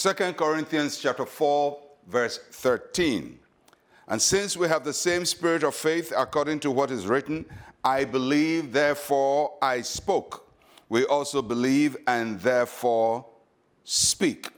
2 Corinthians chapter 4 verse 13. And since we have the same spirit of faith according to what is written, I believe therefore I spoke. We also believe and therefore speak.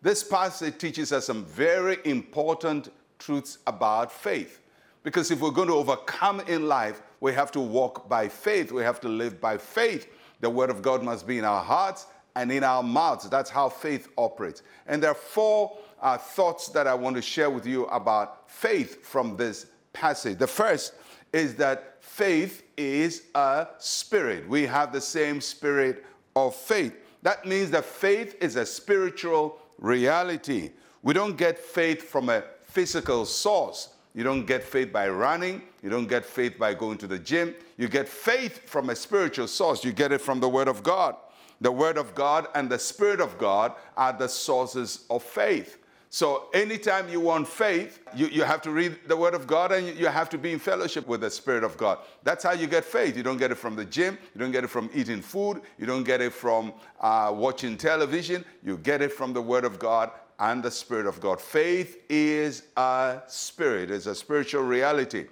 This passage teaches us some very important truths about faith. Because if we're going to overcome in life, we have to walk by faith. We have to live by faith. The Word of God must be in our hearts and in our mouths. That's how faith operates. And there are four uh, thoughts that I want to share with you about faith from this passage. The first is that faith is a spirit. We have the same spirit of faith. That means that faith is a spiritual reality. We don't get faith from a physical source. You don't get faith by running. You don't get faith by going to the gym. You get faith from a spiritual source. You get it from the Word of God. The Word of God and the Spirit of God are the sources of faith. So anytime you want faith, you, you have to read the Word of God and you have to be in fellowship with the Spirit of God. That's how you get faith. You don't get it from the gym, you don't get it from eating food, you don't get it from uh, watching television. You get it from the Word of God and the Spirit of God. Faith is a spirit, it's a spiritual reality.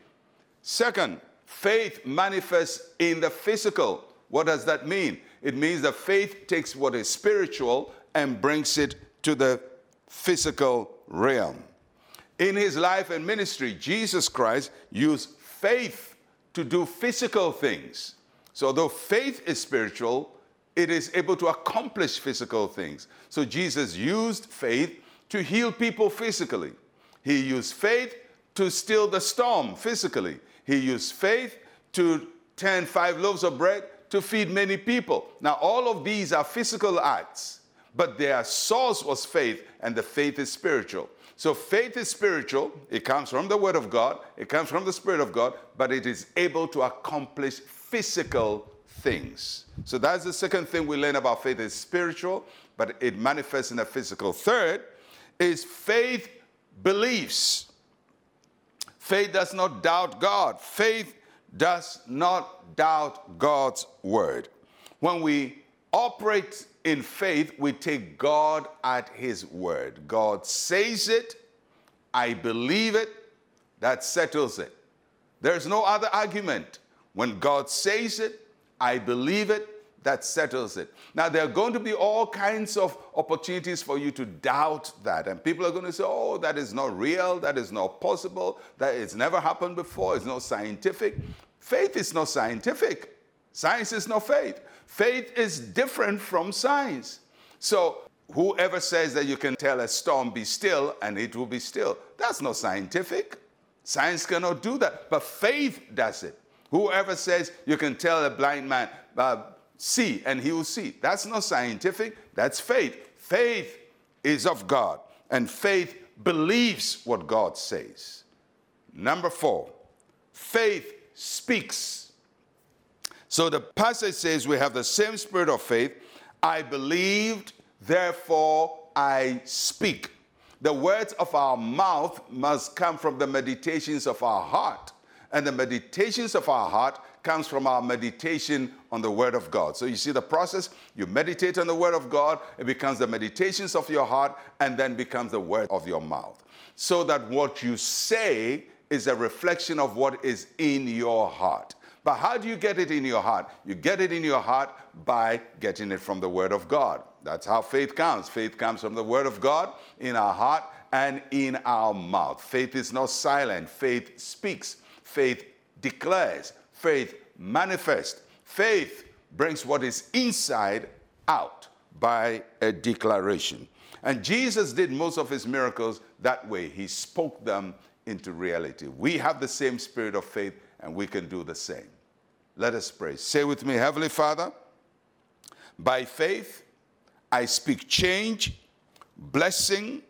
Second, faith manifests in the physical. What does that mean? It means that faith takes what is spiritual and brings it to the physical realm. In his life and ministry, Jesus Christ used faith to do physical things. So, though faith is spiritual, it is able to accomplish physical things. So, Jesus used faith to heal people physically. He used faith to still the storm physically. He used faith to turn five loaves of bread to feed many people. Now, all of these are physical acts, but their source was faith, and the faith is spiritual. So, faith is spiritual. It comes from the Word of God, it comes from the Spirit of God, but it is able to accomplish physical things. So, that's the second thing we learn about faith is spiritual, but it manifests in the physical. Third is faith believes. Faith does not doubt God. Faith does not doubt God's word. When we operate in faith, we take God at His word. God says it, I believe it, that settles it. There's no other argument. When God says it, I believe it, that settles it. Now, there are going to be all kinds of opportunities for you to doubt that. And people are going to say, oh, that is not real, that is not possible, that it's never happened before, it's not scientific. Faith is not scientific. Science is not faith. Faith is different from science. So, whoever says that you can tell a storm be still and it will be still, that's not scientific. Science cannot do that, but faith does it. Whoever says you can tell a blind man, uh, see, and he will see, that's not scientific, that's faith. Faith is of God, and faith believes what God says. Number four, faith speaks. So the passage says we have the same spirit of faith. I believed, therefore I speak. The words of our mouth must come from the meditations of our heart. And the meditations of our heart comes from our meditation on the Word of God. So you see the process. You meditate on the Word of God, it becomes the meditations of your heart, and then becomes the word of your mouth. So that what you say is a reflection of what is in your heart. But how do you get it in your heart? You get it in your heart by getting it from the Word of God. That's how faith comes. Faith comes from the Word of God in our heart and in our mouth. Faith is not silent, faith speaks, faith declares, faith manifests. Faith brings what is inside out by a declaration. And Jesus did most of his miracles that way. He spoke them into reality. We have the same spirit of faith and we can do the same. Let us pray. Say with me, Heavenly Father, by faith, I speak change, blessing,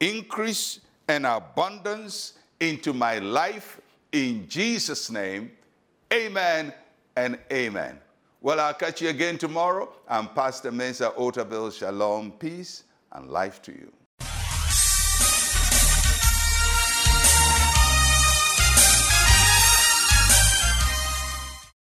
increase, and abundance into my life in Jesus' name. Amen and amen. Well, I'll catch you again tomorrow. I'm Pastor Mensa Otabil. Shalom, peace, and life to you.